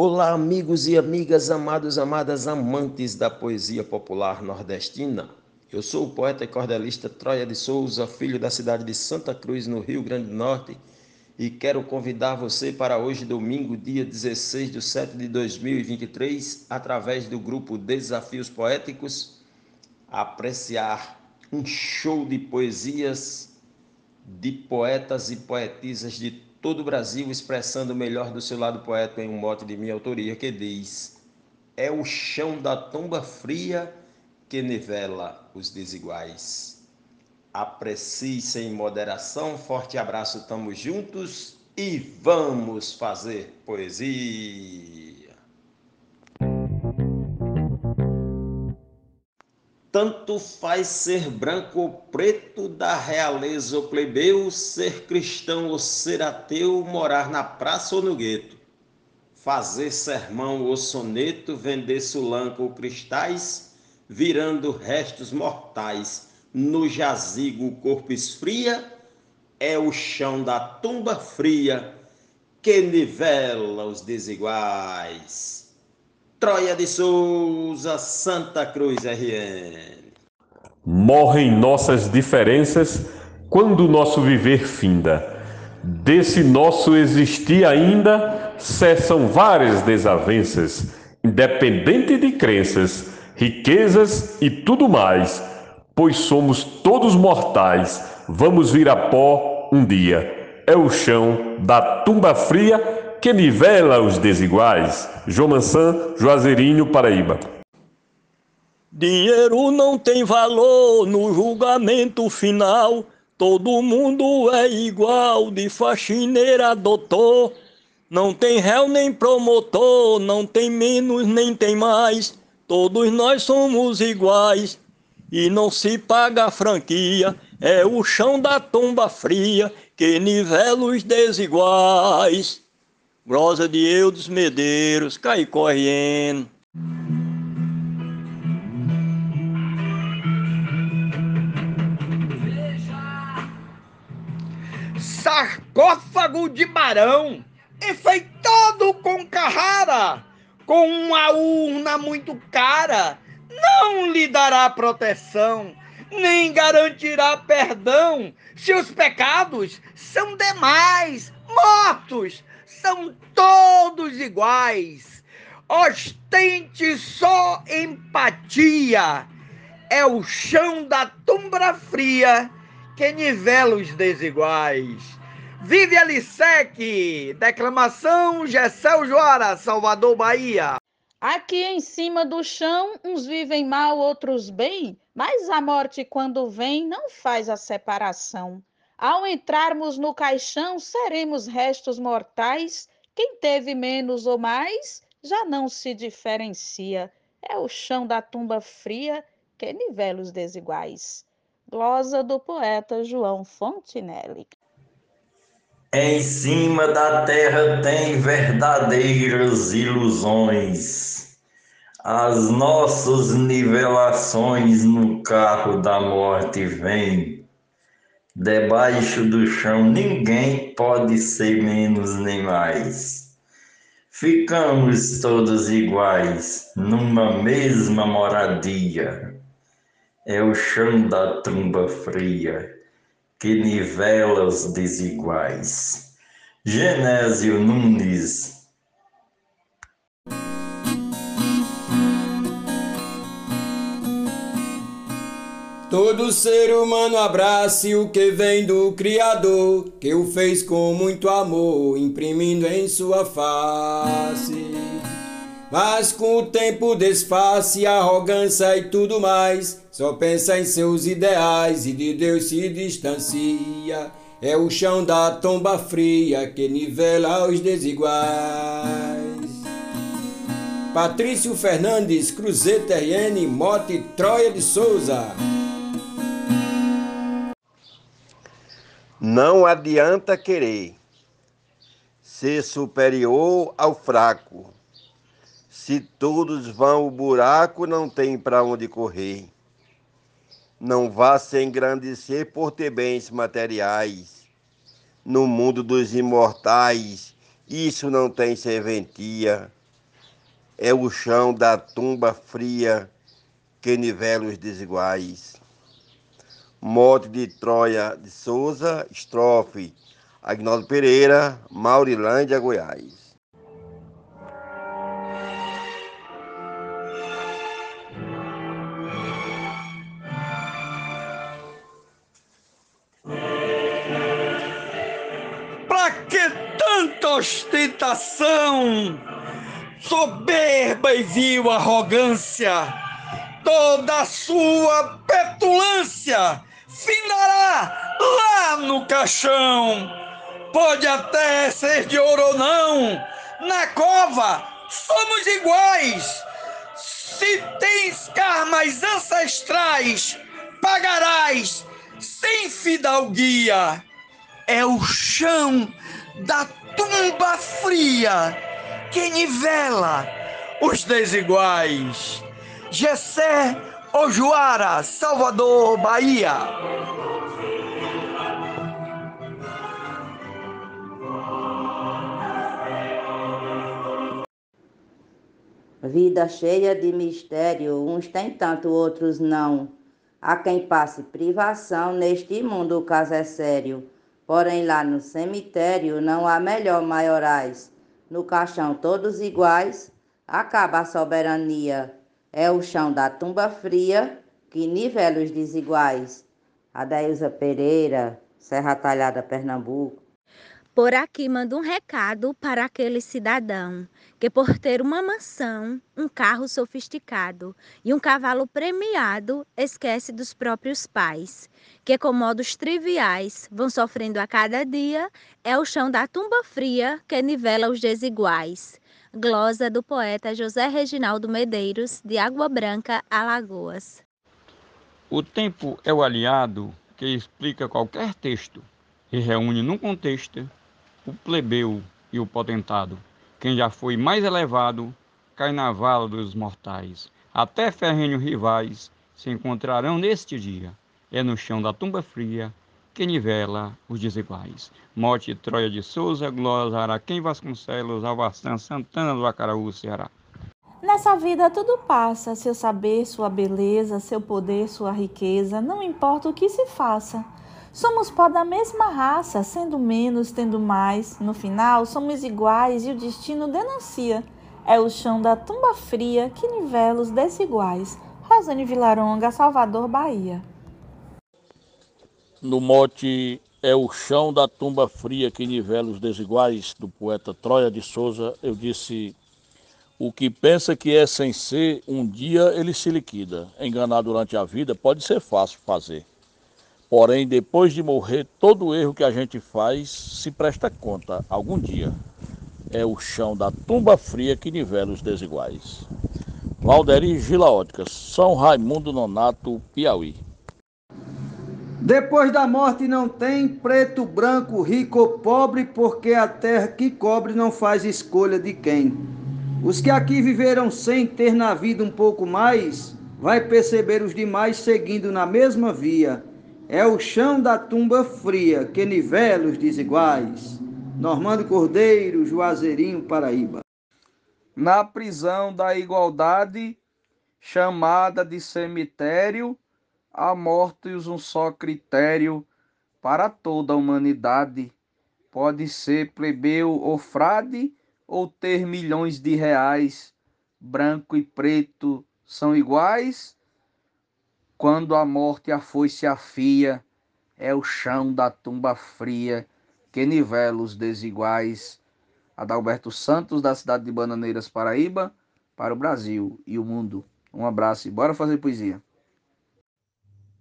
Olá, amigos e amigas, amados, amadas, amantes da poesia popular nordestina. Eu sou o poeta e cordelista Troia de Souza, filho da cidade de Santa Cruz, no Rio Grande do Norte, e quero convidar você para hoje, domingo, dia 16 de setembro de 2023, através do grupo Desafios Poéticos, apreciar um show de poesias de poetas e poetisas de todo o Brasil expressando o melhor do seu lado poético em um mote de minha autoria que diz: É o chão da tumba fria que nivela os desiguais. Aprecie sem moderação, forte abraço, tamo juntos e vamos fazer poesia. Tanto faz ser branco ou preto, da realeza ou plebeu, ser cristão ou ser ateu, morar na praça ou no gueto, fazer sermão ou soneto, vender sulanco ou cristais, virando restos mortais, no jazigo o corpo esfria, é o chão da tumba fria que nivela os desiguais. Troia de Souza, Santa Cruz RN. Morrem nossas diferenças quando o nosso viver finda. Desse nosso existir ainda cessam várias desavenças, independente de crenças, riquezas e tudo mais, pois somos todos mortais, vamos vir a pó um dia. É o chão da tumba fria que nivela os desiguais. João Mansan, Juazeirinho, Paraíba. Dinheiro não tem valor no julgamento final. Todo mundo é igual, de faxineira a doutor. Não tem réu nem promotor, não tem menos nem tem mais. Todos nós somos iguais e não se paga a franquia. É o chão da tumba fria que nivela os desiguais. Grosa de Eudes Medeiros, Caicó RN. Sarcófago de Barão, enfeitado com Carrara, com uma urna muito cara, não lhe dará proteção, nem garantirá perdão, se os pecados são demais, mortos, são todos iguais. Ostente só empatia. É o chão da tumbra fria que nivela os desiguais. Vive Alissec, declamação Gessel Joara, Salvador, Bahia. Aqui em cima do chão, uns vivem mal, outros bem, mas a morte, quando vem, não faz a separação. Ao entrarmos no caixão, seremos restos mortais. Quem teve menos ou mais já não se diferencia. É o chão da tumba fria que nivela os desiguais. Glosa do poeta João Fontinelli. Em cima da terra tem verdadeiras ilusões. As nossas nivelações no carro da morte vêm Debaixo do chão ninguém pode ser menos nem mais. Ficamos todos iguais, numa mesma moradia. É o chão da tumba fria que nivela os desiguais. Genésio Nunes Todo ser humano abrace o que vem do Criador, que o fez com muito amor, imprimindo em sua face. Mas com o tempo desface, arrogância e tudo mais, só pensa em seus ideais e de Deus se distancia. É o chão da tomba fria que nivela os desiguais. Patrício Fernandes, Cruzeta RN, Mote Troia de Souza. Não adianta querer ser superior ao fraco. Se todos vão ao buraco, não tem para onde correr. Não vá se engrandecer por ter bens materiais. No mundo dos imortais, isso não tem serventia. é o chão da tumba fria que nivela os desiguais. Morte de Troia de Souza, estrofe Agnaldo Pereira, Maurilândia, Goiás. Ostentação? soberba e vil arrogância, toda a sua petulância findará lá no caixão. Pode até ser de ouro ou não, na cova somos iguais. Se tens karmas ancestrais, pagarás sem fidalguia. É o chão da tumba fria que nivela os desiguais. Gessé Ojuara, Salvador, Bahia. Vida cheia de mistério, uns têm tanto, outros não. Há quem passe privação, neste mundo o caso é sério. Porém, lá no cemitério não há melhor maiorais no caixão todos iguais, acaba a soberania. É o chão da tumba fria que nivela os desiguais. Adailza Pereira, Serra Talhada, Pernambuco. Por aqui mando um recado para aquele cidadão que, por ter uma mansão, um carro sofisticado e um cavalo premiado, esquece dos próprios pais, que, com modos triviais, vão sofrendo a cada dia, é o chão da tumba fria que nivela os desiguais. Glosa do poeta José Reginaldo Medeiros, de Água Branca, Alagoas. O tempo é o aliado que explica qualquer texto e reúne num contexto o plebeu e o potentado. Quem já foi mais elevado cai na vala dos mortais. Até ferrenhos rivais se encontrarão neste dia. É no chão da tumba fria que nivela os desiguais. Morte Troia de Souza, Glória Araquém Vasconcelos, Alvaçã Santana do Acaraú, Ceará. Nessa vida tudo passa, seu saber, sua beleza, seu poder, sua riqueza, não importa o que se faça. Somos pó da mesma raça, sendo menos, tendo mais. No final, somos iguais e o destino denuncia. É o chão da tumba fria que nivela os desiguais. Rosane Vilaronga, Salvador, Bahia. No mote é o chão da tumba fria que nivela os desiguais, do poeta Troia de Souza, eu disse: O que pensa que é sem ser, um dia ele se liquida. Enganar durante a vida pode ser fácil fazer. Porém, depois de morrer, todo erro que a gente faz se presta conta algum dia. É o chão da tumba fria que nivela os desiguais. Valderi Gila Óticas, São Raimundo Nonato, Piauí. Depois da morte não tem preto, branco, rico ou pobre, porque a terra que cobre não faz escolha de quem. Os que aqui viveram sem ter na vida um pouco mais, vai perceber os demais seguindo na mesma via é o chão da tumba fria que nivela os desiguais. Normando Cordeiro, Juazeirinho, Paraíba. Na prisão da igualdade, chamada de cemitério, há mortos um só critério para toda a humanidade. Pode ser plebeu ou frade, ou ter milhões de reais. Branco e preto são iguais, quando a morte a foice afia, é o chão da tumba fria que nivela os desiguais. Adalberto Santos, da cidade de Bananeiras, Paraíba, para o Brasil e o mundo. Um abraço e bora fazer poesia.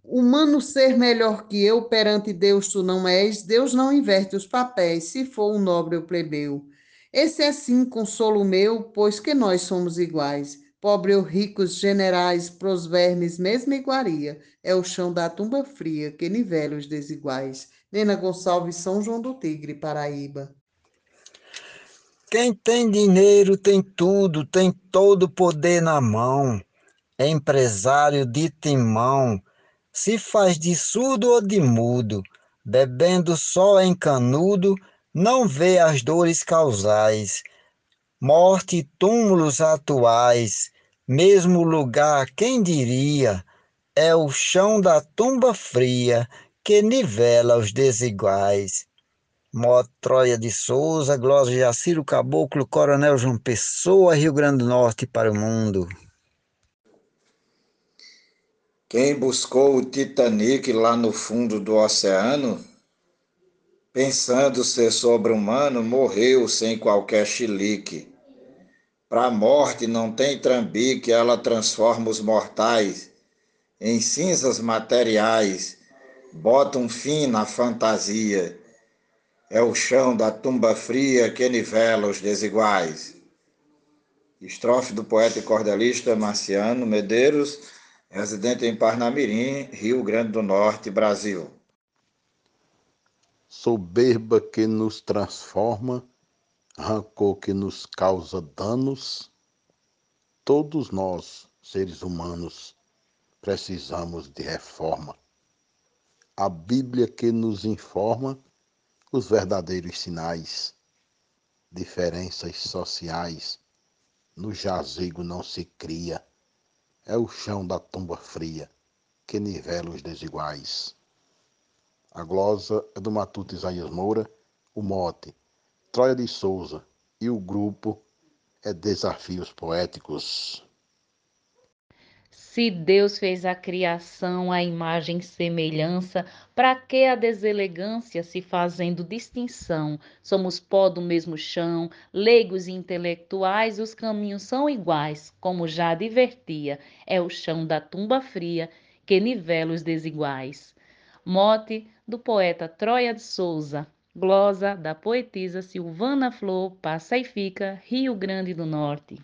Humano ser melhor que eu perante Deus tu não és, Deus não inverte os papéis, se for um nobre ou plebeu. Esse é sim consolo meu, pois que nós somos iguais. Pobre ou ricos, generais, pros vermes, mesma iguaria, é o chão da tumba fria que nivela os desiguais. Nena Gonçalves, São João do Tigre, Paraíba. Quem tem dinheiro tem tudo, tem todo o poder na mão. É empresário de timão, se faz de surdo ou de mudo, bebendo só em canudo, não vê as dores causais morte e túmulos atuais, mesmo lugar, quem diria, é o chão da tumba fria que nivela os desiguais. Mó Troia de Souza, Glória Jaciro Caboclo, Coronel João Pessoa, Rio Grande do Norte para o mundo. Quem buscou o Titanic lá no fundo do oceano, pensando ser sobre-humano, morreu sem qualquer chilique. Para a morte não tem trambique, ela transforma os mortais em cinzas materiais, bota um fim na fantasia é o chão da tumba fria que nivela os desiguais. Estrofe do poeta e cordelista Marciano Medeiros, residente em Parnamirim, Rio Grande do Norte, Brasil. Soberba que nos transforma, rancor que nos causa danos, todos nós, seres humanos, precisamos de reforma. A Bíblia que nos informa os verdadeiros sinais, diferenças sociais, no jazigo não se cria, é o chão da tumba fria que nivela os desiguais. A glosa é do Matuto Isaías Moura, o mote, Troia de Souza e o grupo é Desafios Poéticos. Se Deus fez a criação à imagem e semelhança, para que a deselegância se fazendo distinção? Somos pó do mesmo chão, leigos e intelectuais, os caminhos são iguais, como já advertia, é o chão da tumba fria que nivela os desiguais. Mote do poeta Troia de Souza, glosa da poetisa Silvana Flor, Passa e Fica, Rio Grande do Norte.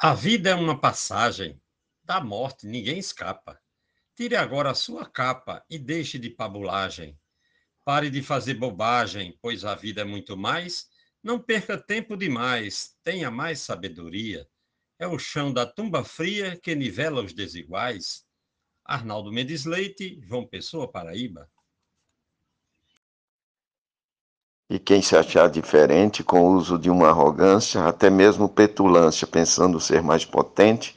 A vida é uma passagem. Da morte ninguém escapa. Tire agora a sua capa e deixe de pabulagem. Pare de fazer bobagem, pois a vida é muito mais. Não perca tempo demais, tenha mais sabedoria. É o chão da tumba fria que nivela os desiguais. Arnaldo Mendes Leite, João Pessoa, Paraíba. E quem se achar diferente com o uso de uma arrogância, até mesmo petulância, pensando ser mais potente,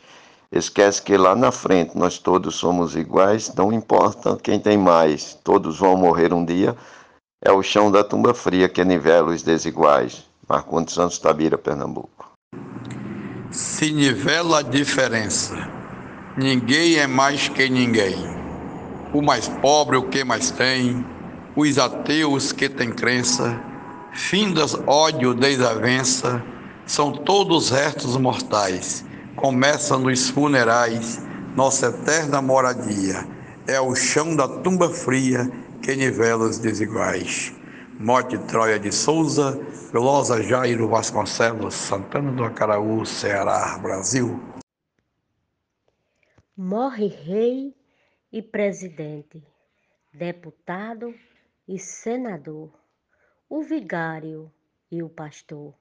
esquece que lá na frente nós todos somos iguais, não importa quem tem mais, todos vão morrer um dia. É o chão da tumba fria que nivela os desiguais. Marcondes Santos Tabira, Pernambuco. Se nivela a diferença. Ninguém é mais que ninguém. O mais pobre, o que mais tem, os ateus que têm crença, findas ódio, desavença, são todos restos mortais. Começa nos funerais, nossa eterna moradia. É o chão da tumba fria que nivela os desiguais. Morte Troia de Souza, Velosa Jairo Vasconcelos, Santana do Acaraú, Ceará, Brasil. Morre rei e presidente, deputado e senador, o vigário e o pastor,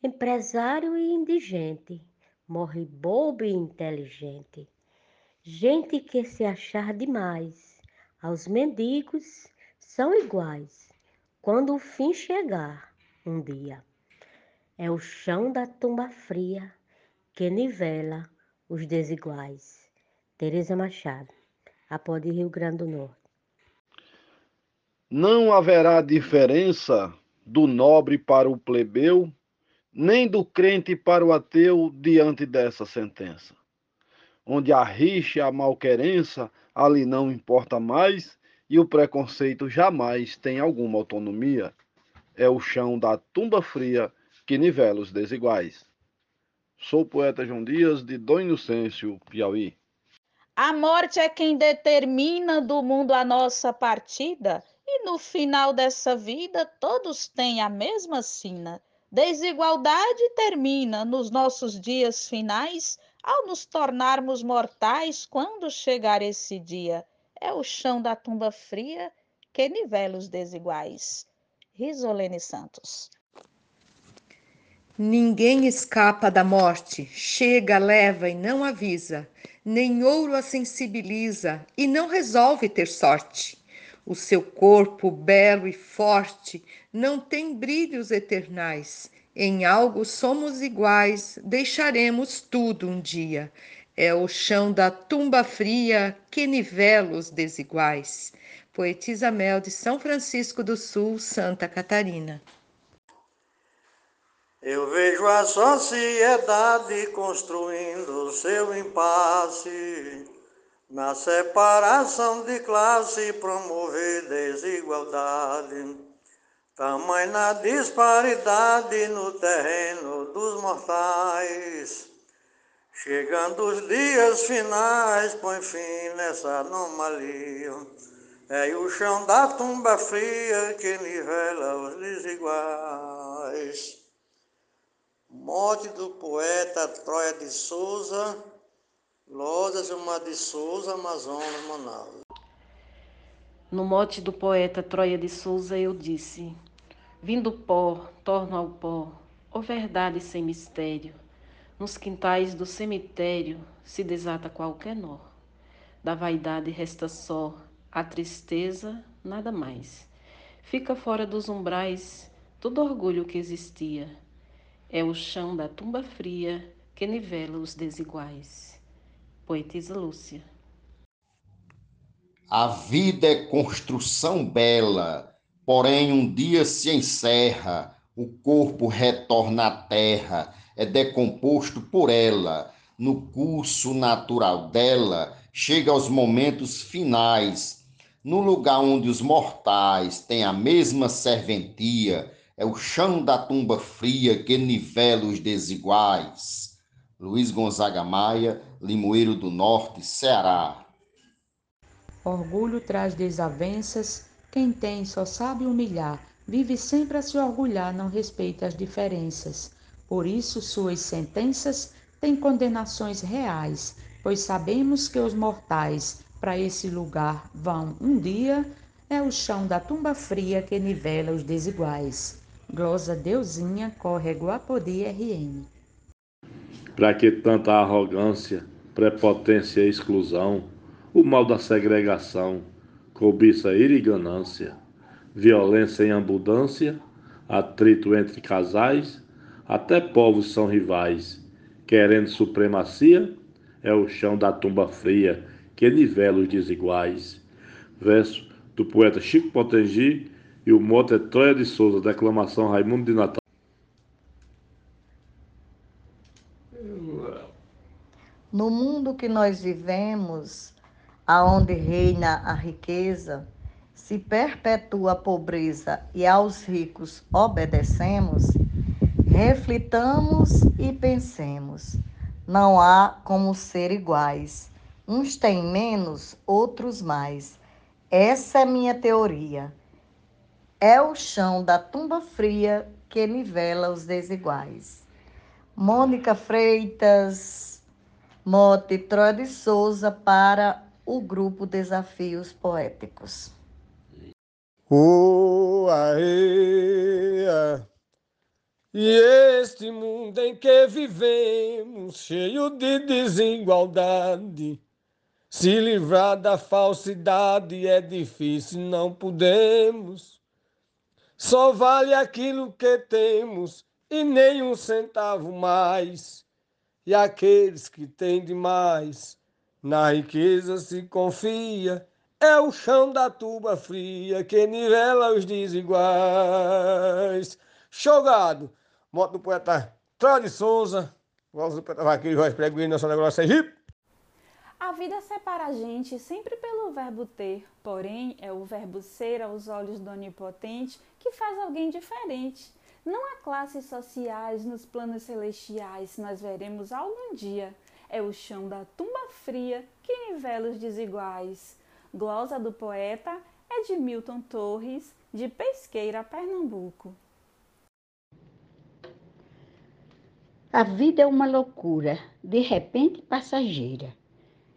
empresário e indigente, morre bobo e inteligente, gente que se achar demais, aos mendigos são iguais, quando o fim chegar um dia. É o chão da tumba fria que nivela os desiguais. Tereza Machado, Apó de Rio Grande do Norte. Não haverá diferença do nobre para o plebeu, nem do crente para o ateu diante dessa sentença. Onde a rixa e a malquerença ali não importa mais e o preconceito jamais tem alguma autonomia. É o chão da tumba fria que nivela os desiguais. Sou o poeta João Dias, de Dom Inocêncio, Piauí. A morte é quem determina do mundo a nossa partida e no final dessa vida, todos têm a mesma sina. Desigualdade termina nos nossos dias finais, ao nos tornarmos mortais, quando chegar esse dia. É o chão da tumba fria que nivela os desiguais. Risolene Santos. Ninguém escapa da morte, chega, leva e não avisa, nem ouro a sensibiliza e não resolve ter sorte. O seu corpo belo e forte não tem brilhos eternais. Em algo somos iguais, deixaremos tudo um dia. É o chão da tumba fria que nivela os desiguais. Poetisa Mel de São Francisco do Sul, Santa Catarina. Eu vejo a sociedade construindo seu impasse na separação de classe promover desigualdade. Tamanha disparidade no terreno dos mortais. Chegando os dias finais, põe fim nessa anomalia. É o chão da tumba fria que nivela os desiguais. Morte do poeta Troia de Souza, Lodas Gilmar de Souza, Amazonas, Manaus. No mote do poeta Troia de Souza eu disse: Vindo pó, torno ao pó, ó verdade sem mistério. Nos quintais do cemitério se desata qualquer nó. Da vaidade resta só a tristeza, nada mais. Fica fora dos umbrais todo orgulho que existia. É o chão da tumba fria que nivela os desiguais. Poetisa Lúcia. A vida é construção bela, porém um dia se encerra, o corpo retorna à terra, é decomposto por ela. No curso natural dela, chega aos momentos finais. No lugar onde os mortais têm a mesma serventia, é o chão da tumba fria que nivela os desiguais. Luiz Gonzaga Maia, Limoeiro do Norte, Ceará. Orgulho traz desavenças, quem tem só sabe humilhar, vive sempre a se orgulhar, não respeita as diferenças. Por isso, suas sentenças têm condenações reais, pois sabemos que os mortais para esse lugar vão um dia, é o chão da tumba fria que nivela os desiguais. Glosa Deusinha, Córrego Apodi RN. Para que tanta arrogância, prepotência e exclusão? o mal da segregação, cobiça, ira e ganância, violência em abundância, atrito entre casais, até povos são rivais, querendo supremacia, é o chão da tumba fria que nivela os desiguais. Verso do poeta Chico Potengi e o mote é Troia de Souza, declamação Raimundo de Natal. No mundo que nós vivemos, aonde reina a riqueza, se perpetua a pobreza e aos ricos obedecemos, reflitamos e pensemos. Não há como ser iguais. Uns têm menos, outros mais. Essa é minha teoria. É o chão da tumba fria que nivela os desiguais. Mônica Freitas, Mote Troia de Souza para o grupo Desafios Poéticos. Oh, aê, e este mundo em que vivemos, cheio de desigualdade, se livrar da falsidade é difícil, não podemos. Só vale aquilo que temos e nem um centavo mais. E aqueles que têm demais na riqueza se confia, é o chão da tuba fria que nivela os desiguais. Jogado, moto do poeta de Souza, voz do poeta Vaqueiro Jorge Preguinho, Nacional Glória Sergipe. A vida separa a gente sempre pelo verbo ter, porém é o verbo ser aos olhos do Onipotente que faz alguém diferente. Não há classes sociais nos planos celestiais, nós veremos algum dia é o chão da tumba fria que nivela os desiguais. Glosa do poeta é de Milton Torres, de Pesqueira, Pernambuco. A vida é uma loucura, de repente passageira.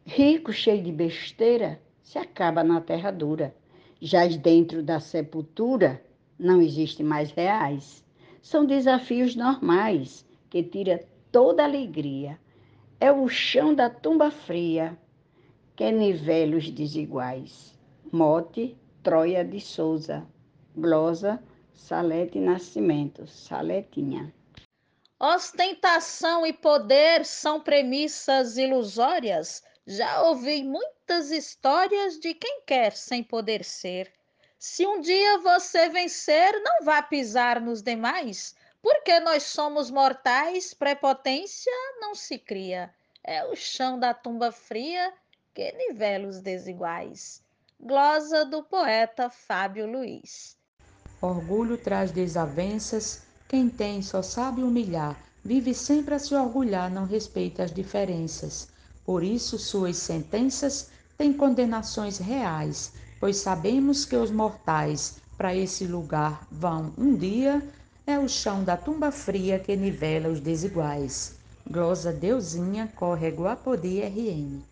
Rico, cheio de besteira, se acaba na terra dura. Jaz dentro da sepultura, não existe mais reais. São desafios normais que tira toda alegria é o chão da tumba fria que nivela os desiguais. Mote, Troia de Souza. Glosa Salete Nascimento. Saletinha. Ostentação e poder são premissas ilusórias. Já ouvi muitas histórias de quem quer sem poder ser. Se um dia você vencer, não vá pisar nos demais, porque nós somos mortais, prepotência não se cria. É o chão da tumba fria que nivela os desiguais. Glosa do poeta Fábio Luiz. Orgulho traz desavenças, quem tem só sabe humilhar, vive sempre a se orgulhar, não respeita as diferenças. Por isso suas sentenças têm condenações reais, pois sabemos que os mortais para esse lugar vão um dia, é o chão da tumba fria que nivela os desiguais. Glosa Deusinha, córrego Apodi RN.